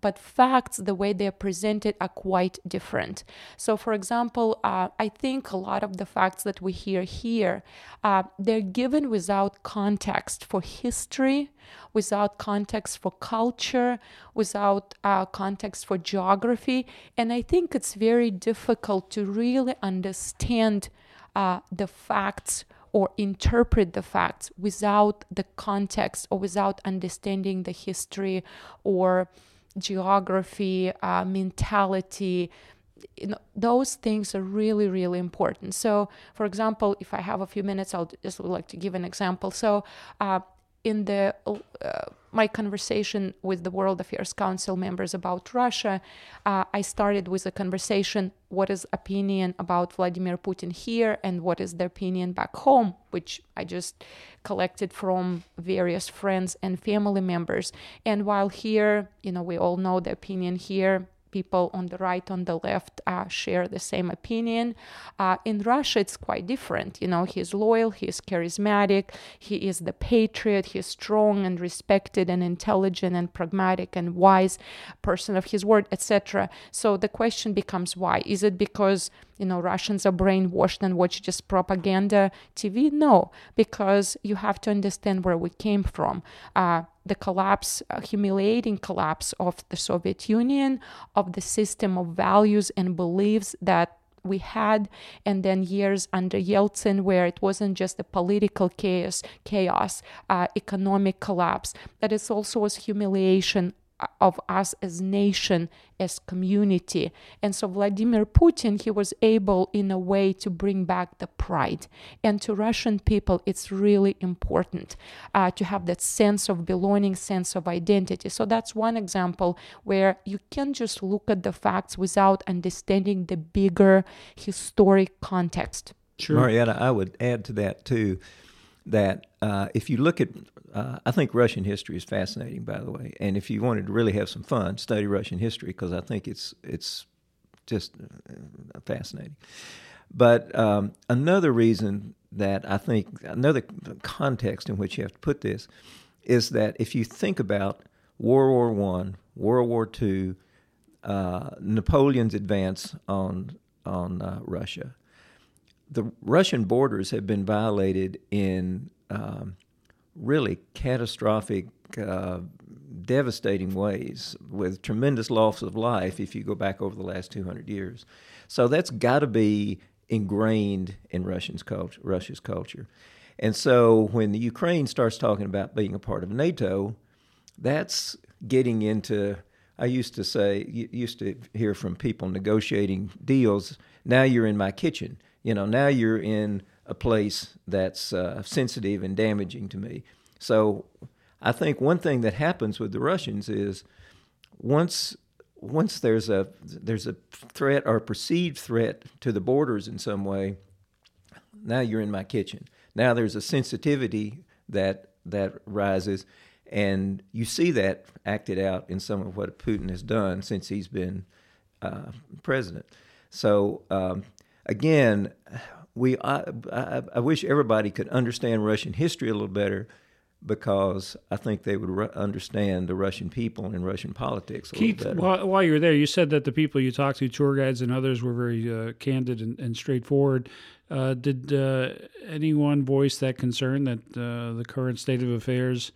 but facts, the way they're presented, are quite different. So, for example, uh, I think a lot of the facts that we hear here, uh, they're given without context for history, without context for culture, without uh, context for geography. And I think it's very difficult to really understand uh, the facts or interpret the facts without the context or without understanding the history or geography, uh, mentality. You know, those things are really, really important. So, for example, if I have a few minutes, I'll just would like to give an example. So, uh, in the uh, my conversation with the World Affairs Council members about Russia, uh, I started with a conversation: what is opinion about Vladimir Putin here, and what is the opinion back home, which I just collected from various friends and family members. And while here, you know, we all know the opinion here people on the right, on the left uh, share the same opinion. Uh, in Russia, it's quite different. You know, he's loyal, he's charismatic, he is the patriot, he's strong and respected and intelligent and pragmatic and wise person of his word, etc. So the question becomes why? Is it because you know Russians are brainwashed and watch just propaganda TV? No, because you have to understand where we came from. Uh, the collapse, uh, humiliating collapse of the Soviet Union, of the system of values and beliefs that we had and then years under Yeltsin where it wasn't just a political chaos chaos uh, economic collapse that also was humiliation of us as nation as community. And so vladimir putin he was able in a way to bring back the pride. And to russian people it's really important uh, to have that sense of belonging sense of identity. So that's one example where you can just look at the facts without understanding the bigger historic context. Sure. Marietta i would add to that too that uh, if you look at, uh, I think Russian history is fascinating, by the way. And if you wanted to really have some fun, study Russian history because I think it's it's just uh, fascinating. But um, another reason that I think another context in which you have to put this is that if you think about World War One, World War Two, uh, Napoleon's advance on on uh, Russia the Russian borders have been violated in um, really catastrophic, uh, devastating ways with tremendous loss of life if you go back over the last 200 years. So that's got to be ingrained in Russian's culture, Russia's culture. And so when the Ukraine starts talking about being a part of NATO, that's getting into I used to say, used to hear from people negotiating deals. Now you're in my kitchen you know, now you're in a place that's uh, sensitive and damaging to me. So I think one thing that happens with the Russians is once once there's a there's a threat or perceived threat to the borders in some way, now you're in my kitchen. Now there's a sensitivity that that rises, and you see that acted out in some of what Putin has done since he's been uh, president. So um, again, we I, I, I, wish everybody could understand Russian history a little better because I think they would understand the Russian people and Russian politics a Keith, little better. While, while you were there, you said that the people you talked to, tour guides and others, were very uh, candid and, and straightforward. Uh, did uh, anyone voice that concern that uh, the current state of affairs,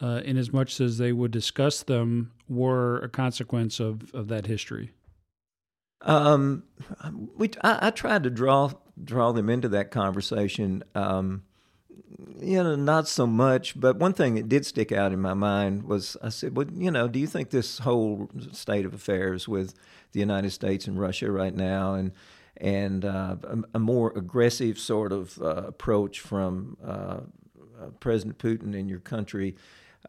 uh, in as much as they would discuss them, were a consequence of, of that history? Um, we I, I, tried to draw draw them into that conversation. Um, you know, not so much. But one thing that did stick out in my mind was I said, "Well, you know, do you think this whole state of affairs with the United States and Russia right now, and and uh, a, a, more aggressive sort of uh, approach from uh, uh President Putin in your country,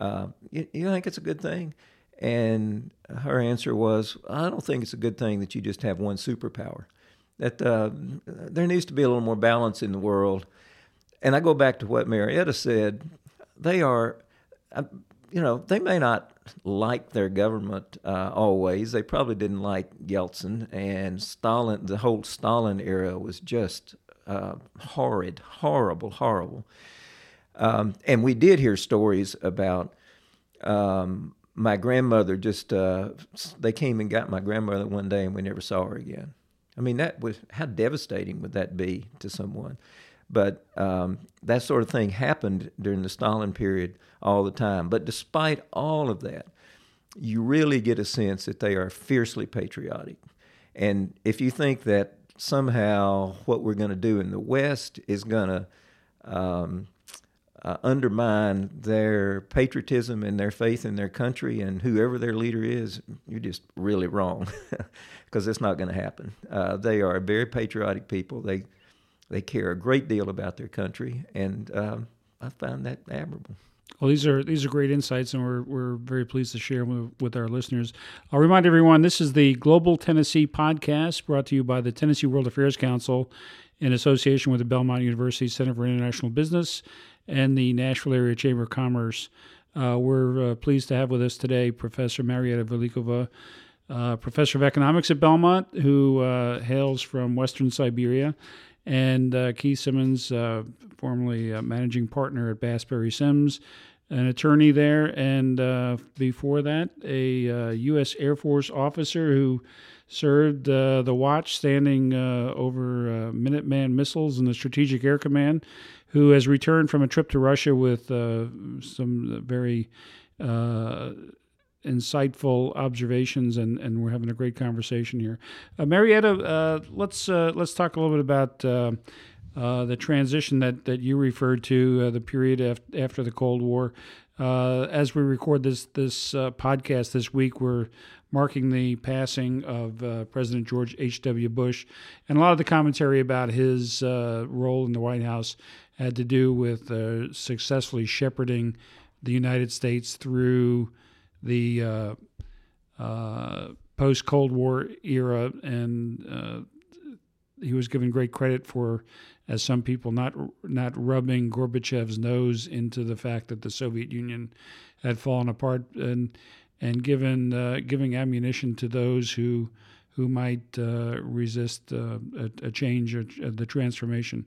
uh, you, you think it's a good thing?" And her answer was, I don't think it's a good thing that you just have one superpower. That uh, there needs to be a little more balance in the world. And I go back to what Marietta said. They are, uh, you know, they may not like their government uh, always. They probably didn't like Yeltsin and Stalin. The whole Stalin era was just uh, horrid, horrible, horrible. Um, and we did hear stories about um, my grandmother. Just uh, they came and got my grandmother one day, and we never saw her again. I mean, that was how devastating would that be to someone? But um, that sort of thing happened during the Stalin period all the time. But despite all of that, you really get a sense that they are fiercely patriotic. And if you think that somehow what we're going to do in the West is going to um, uh, undermine their patriotism and their faith in their country and whoever their leader is, you're just really wrong because it's not going to happen. Uh, they are very patriotic people. They they care a great deal about their country, and um, I find that admirable. Well, these are these are great insights, and we're we're very pleased to share with, with our listeners. I'll remind everyone this is the Global Tennessee podcast brought to you by the Tennessee World Affairs Council in association with the Belmont University Center for International Business and the Nashville Area Chamber of Commerce. Uh, we're uh, pleased to have with us today Professor Marietta Velikova, uh, professor of economics at Belmont, who uh, hails from Western Siberia and uh, Keith Simmons, uh, formerly managing partner at Bass Berry Sims, an attorney there, and before that, a U.S. Air Force officer who served uh, the watch standing over Minuteman missiles in the Strategic Air Command, who has returned from a trip to Russia with some very insightful observations, and, and we're having a great conversation here. Uh, Marietta, uh, let's uh, let's talk a little bit about uh, uh, the transition that, that you referred to, uh, the period af- after the Cold War. as we record this this podcast this week, we're marking the passing of President George H. W. Bush, and a lot of the commentary about his role in the White House had to do with successfully shepherding the United States through the uh, uh, post Cold War era, and uh, he was given great credit for, as some people, not not rubbing Gorbachev's nose into the fact that the Soviet Union had fallen apart, and and given uh, giving ammunition to those who who might uh, resist uh, a, a, change or the transformation.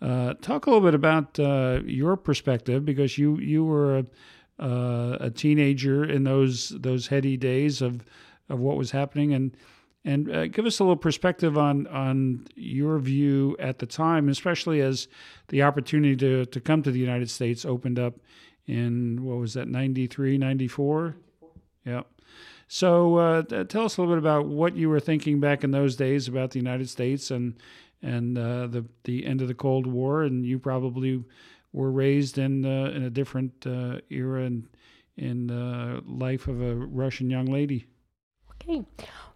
talk a little bit about your perspective because you you were a uh, a teenager in those those heady days of of what was happening and and uh, give us a little perspective on on your view at the time, especially as the opportunity to, to come to the United States opened up in what was that 93, 94? Yeah. So uh, tell us a little bit about what you were thinking back in those days about the United States and and uh, the the end of the Cold War, and you probably were raised in uh, in a different uh, era and in the life of a Russian young lady. Okay,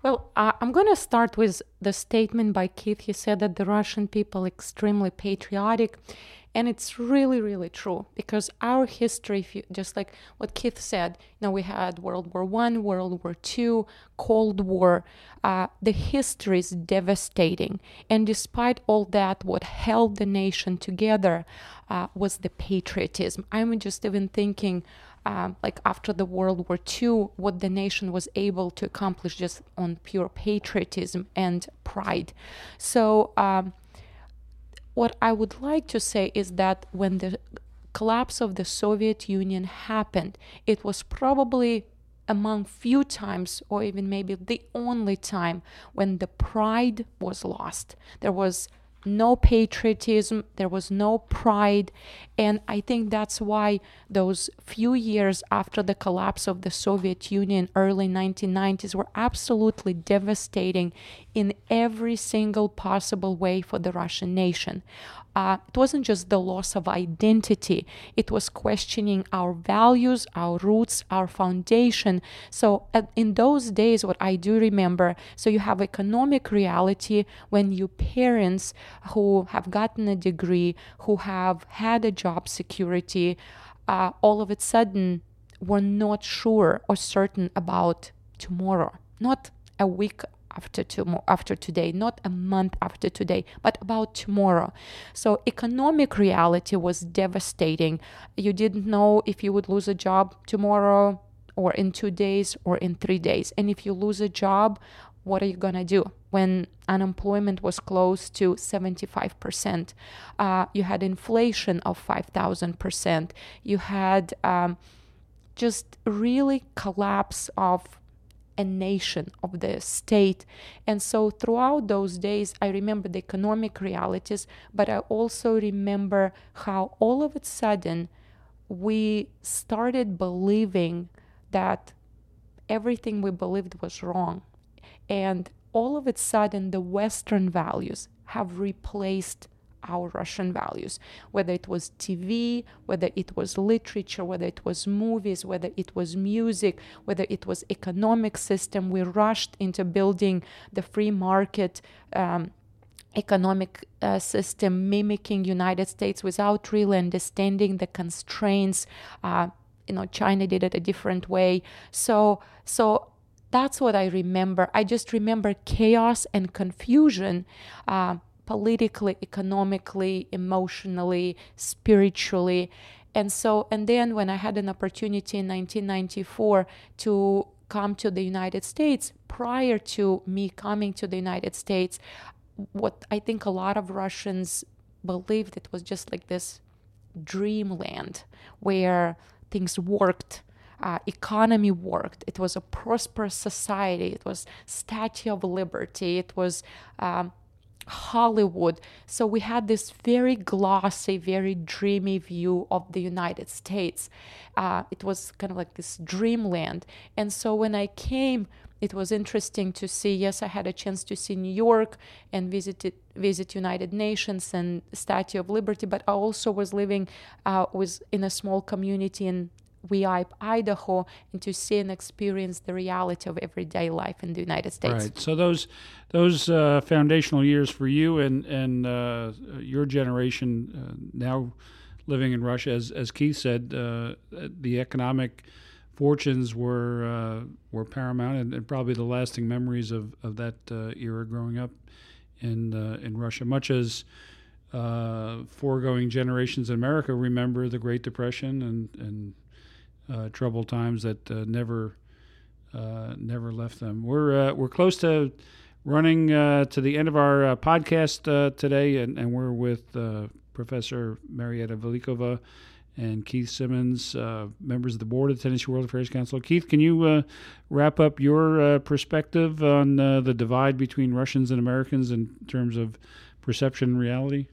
well, uh, I'm going to start with the statement by Keith. He said that the Russian people extremely patriotic, and it's really really true because our history if you just like what keith said you know we had world war one world war two cold war uh, the history is devastating and despite all that what held the nation together uh, was the patriotism i'm just even thinking uh, like after the World War II, what the nation was able to accomplish just on pure patriotism and pride. So um, what I would like to say is that when the collapse of the Soviet Union happened, it was probably among few times or even maybe the only time when the pride was lost. There was no patriotism, there was no pride. And I think that's why those few years after the collapse of the Soviet Union, early 1990s, were absolutely devastating in every single possible way for the Russian nation. Uh, it wasn't just the loss of identity, it was questioning our values, our roots, our foundation. So, at, in those days, what I do remember so you have economic reality when you parents who have gotten a degree, who have had a job security, uh, all of a sudden were not sure or certain about tomorrow, not a week after tomorrow, after today, not a month after today, but about tomorrow. So economic reality was devastating. You didn't know if you would lose a job tomorrow or in 2 days or in 3 days. And if you lose a job, what are you going to do when unemployment was close to 75%? Uh, you had inflation of 5,000%. You had um, just really collapse of a nation, of the state. And so throughout those days, I remember the economic realities, but I also remember how all of a sudden we started believing that everything we believed was wrong. And all of a sudden, the Western values have replaced our Russian values, whether it was TV, whether it was literature, whether it was movies, whether it was music, whether it was economic system. We rushed into building the free market. Um, economic uh, system mimicking united states without really understanding the constraints uh, you know china did it a different way so so that's what i remember i just remember chaos and confusion uh, politically, economically, emotionally, spiritually. And so, and then when I had an opportunity in 1994 to come to the United States, prior to me coming to the United States, what I think a lot of Russians believed it was just like this dreamland where things worked. Uh, economy worked. It was a prosperous society. It was Statue of Liberty. It was um, Hollywood. So we had this very glossy, very dreamy view of the United States. Uh, it was kind of like this dreamland. And so when I came, it was interesting to see. Yes, I had a chance to see New York and visited visit United Nations and Statue of Liberty, but I also was living uh, was in a small community in Weippe, Idaho, and to see and experience the reality of everyday life in the United States. Right. So those those uh, foundational years for you and and uh, your generation uh, now living in Russia, as as Keith said, uh, the economic fortunes were uh, were paramount and, and, probably the lasting memories of of that uh, era growing up in in Russia, much as. foregoing generations in America remember the Great Depression and, and uh, troubled times that uh, never uh, never left them. We're we're close to running to the end of our podcast today, and, and, we're with Professor Marietta Velikova and Keith Simmons, uh, members of the board of the Tennessee World Affairs Council. Keith, can you uh, wrap up your uh, perspective on the divide between Russians and Americans in terms of perception and reality?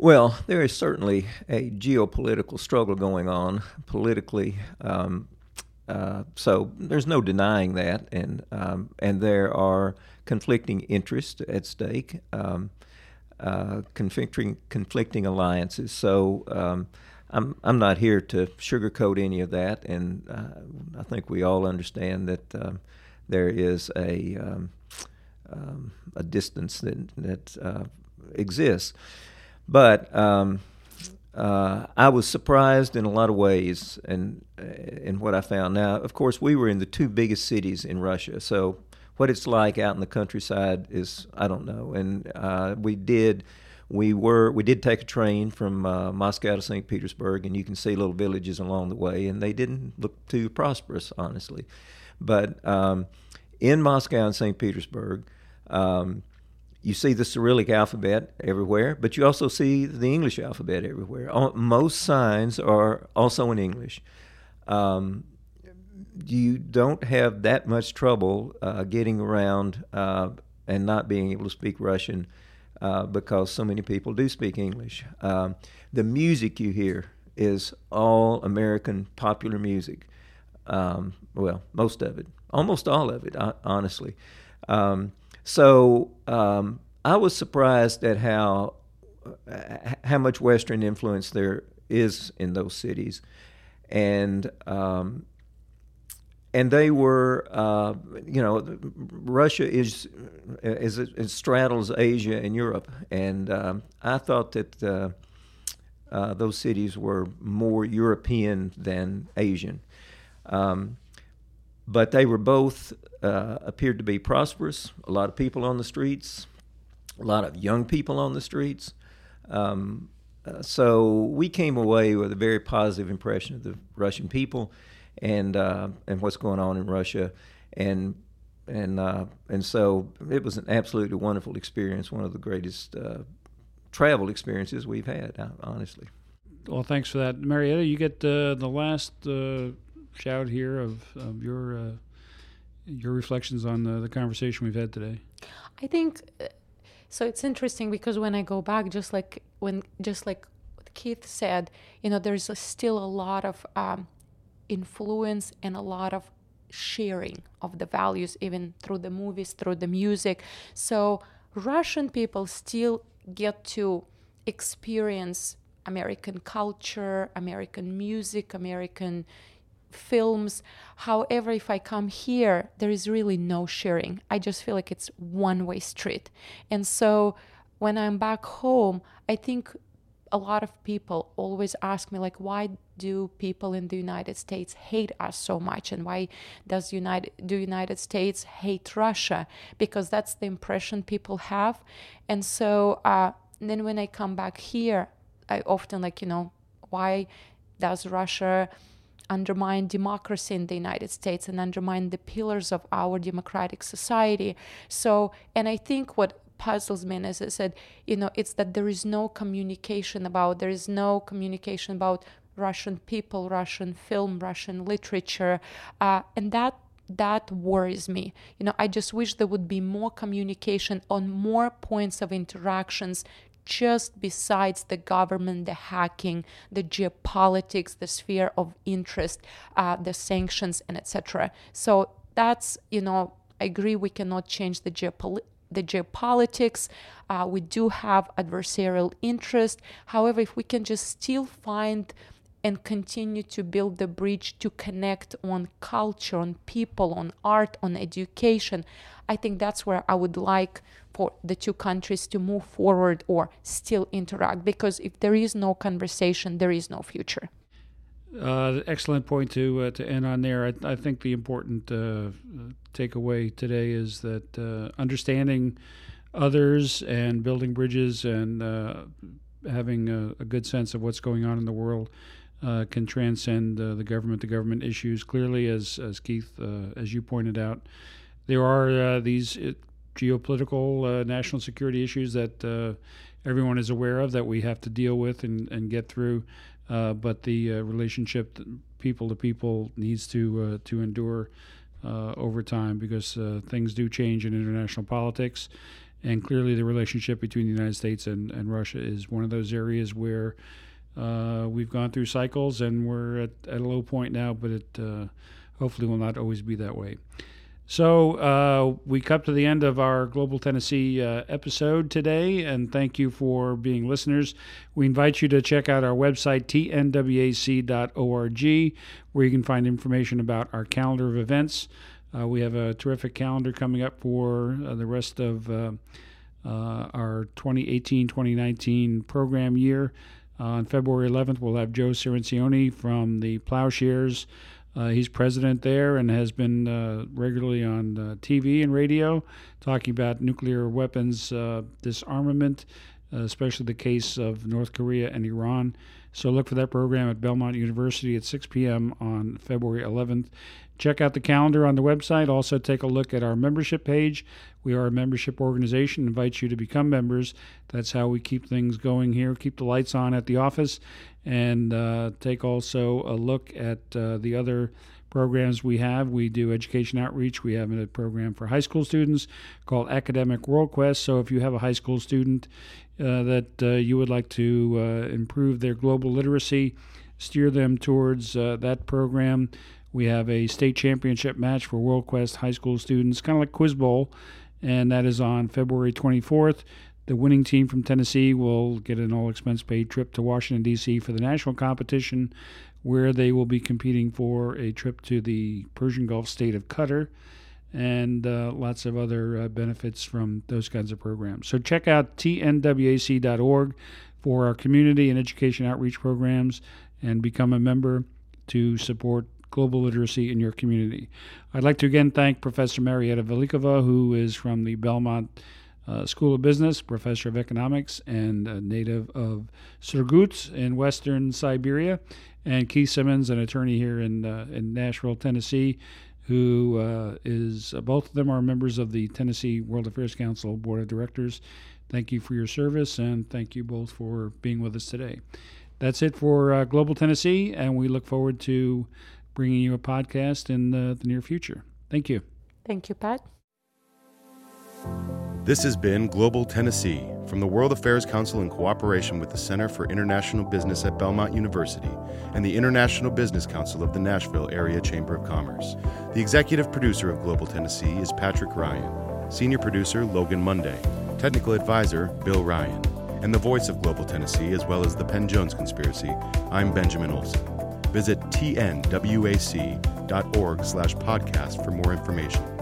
Well, there is certainly a geopolitical struggle going on politically. Um, uh, so there's no denying that, and um, and there are conflicting interests at stake, um, uh, conflicting conflicting alliances. So um, I'm I'm not here to sugarcoat any of that, and uh, I think we all understand that um, there is a um, a distance that that uh, exists. But um, uh, I was surprised in a lot of ways in, in what I found. Now, of course, we were in the two biggest cities in Russia, so what it's like out in the countryside is I don't know. And uh, we did we were we did take a train from uh, Moscow to St. Petersburg, and you can see little villages along the way, and they didn't look too prosperous, honestly. But um, in Moscow and St. Petersburg, um, you see the Cyrillic alphabet everywhere, but you also see the English alphabet everywhere. Most signs are also in English. Um, you don't have that much trouble uh, getting around uh, and not being able to speak Russian uh, because so many people do speak English. Um, the music you hear is all American popular music. Um, well, most of it, almost all of it, honestly. Um, so um, I was surprised at how how much Western influence there is in those cities, and um, and they were, uh, you know, Russia is, is it, straddles Asia and Europe, and um, I thought that uh, uh, those cities were more European than Asian. Um, but they were both uh, appeared to be prosperous. A lot of people on the streets, a lot of young people on the streets. Um, uh, so we came away with a very positive impression of the Russian people and uh, and what's going on in Russia, and and uh, and so it was an absolutely wonderful experience, one of the greatest uh, travel experiences we've had, honestly. Well, thanks for that, Marietta. You get the last shout here of, of your your reflections on the, the conversation we've had today. I think so it's interesting because when I go back, just like when, just like Keith said, you know, there's a, still a lot of um, influence and a lot of sharing of the values, even through the movies, through the music. So Russian people still get to experience American culture, American music, American films. However, if I come here, there is really no sharing. I just feel like it's one way street. And so when I'm back home, I think a lot of people always ask me like why do people in the United States hate us so much and why does United do United States hate Russia because that's the impression people have and so uh, then when I come back here I often like you know why does Russia undermine democracy in the United States and undermine the pillars of our democratic society. So, and I think what puzzles me, and as I said, you know, it's that there is no communication about, there is no communication about Russian people, Russian film, Russian literature, uh, and that that worries me. You know, I just wish there would be more communication on more points of interactions just besides the government, the hacking, the geopolitics, the sphere of interest, uh, the sanctions, and etc. So that's you know I agree we cannot change the geopolitics the geopolitics. Uh, we do have adversarial interest. However, if we can just still find and continue to build the bridge to connect on culture, on people, on art, on education, I think that's where I would like for the two countries to move forward or still interact because if there is no conversation, there is no future. Uh, excellent point to uh, to end on there. I, I think the important uh, takeaway today is that uh, understanding others and building bridges and uh, having a, a, good sense of what's going on in the world uh, can transcend the government to government issues. Clearly, as as Keith, as you pointed out, there are uh, these uh, geopolitical uh, national security issues that uh, everyone is aware of that we have to deal with and, and get through. Uh, but the relationship people to people needs to to endure over time because things do change in international politics. And clearly, the relationship between the United States and, and Russia is one of those areas where we've gone through cycles and we're at, at a low point now, but it hopefully will not always be that way. So uh, we come to the end of our Global Tennessee uh, episode today, and thank you for being listeners. We invite you to check out our website, tnwac.org, where you can find information about our calendar of events. Uh, we have a terrific calendar coming up for uh, the rest of uh, uh, our 2018 2019 program year. On February 11th, we'll have Joe Cirincione from the Plowshares. Uh, he's president there and has been uh, regularly on uh, TV and radio talking about nuclear weapons uh, disarmament, uh, especially the case of North Korea and Iran. So look for that program at Belmont University at 6 p.m. on February 11th. Check out the calendar on the website. Also, take a look at our membership page. We are a membership organization. Invite you to become members. That's how we keep things going here, keep the lights on at the office, and uh, take also a look at uh, the other programs we have. We do education outreach. We have a program for high school students called Academic World Quest. So if you have a high school student uh, that uh, you would like to uh, improve their global literacy, steer them towards uh, that program. We have a state championship match for World Quest high school students, kind of like Quiz Bowl, and that is on February 24th. The winning team from Tennessee will get an all expense paid trip to Washington, D.C. for the national competition, where they will be competing for a trip to the Persian Gulf state of Qatar and uh, lots of other uh, benefits from those kinds of programs. So check out tnwac.org for our community and education outreach programs and become a member to support global literacy in your community. I'd like to again thank Professor Marietta Velikova, who is from the Belmont uh, School of Business, professor of economics, and a native of Surgut in western Siberia, and Keith Simmons, an attorney here in uh, in Nashville, Tennessee, who uh, is uh, both of them are members of the Tennessee World Affairs Council Board of Directors. Thank you for your service, and thank you both for being with us today. That's it for uh, Global Tennessee, and we look forward to bringing you a podcast in the, the near future. Thank you. Thank you, Pat. This has been Global Tennessee from the World Affairs Council in cooperation with the Center for International Business at Belmont University and the International Business Council of the Nashville Area Chamber of Commerce. The executive producer of Global Tennessee is Patrick Ryan, senior producer Logan Monday, technical advisor Bill Ryan, and the voice of Global Tennessee as well as the Penn Jones Conspiracy. I'm Benjamin Olson. Visit tnwac.org slash podcast for more information.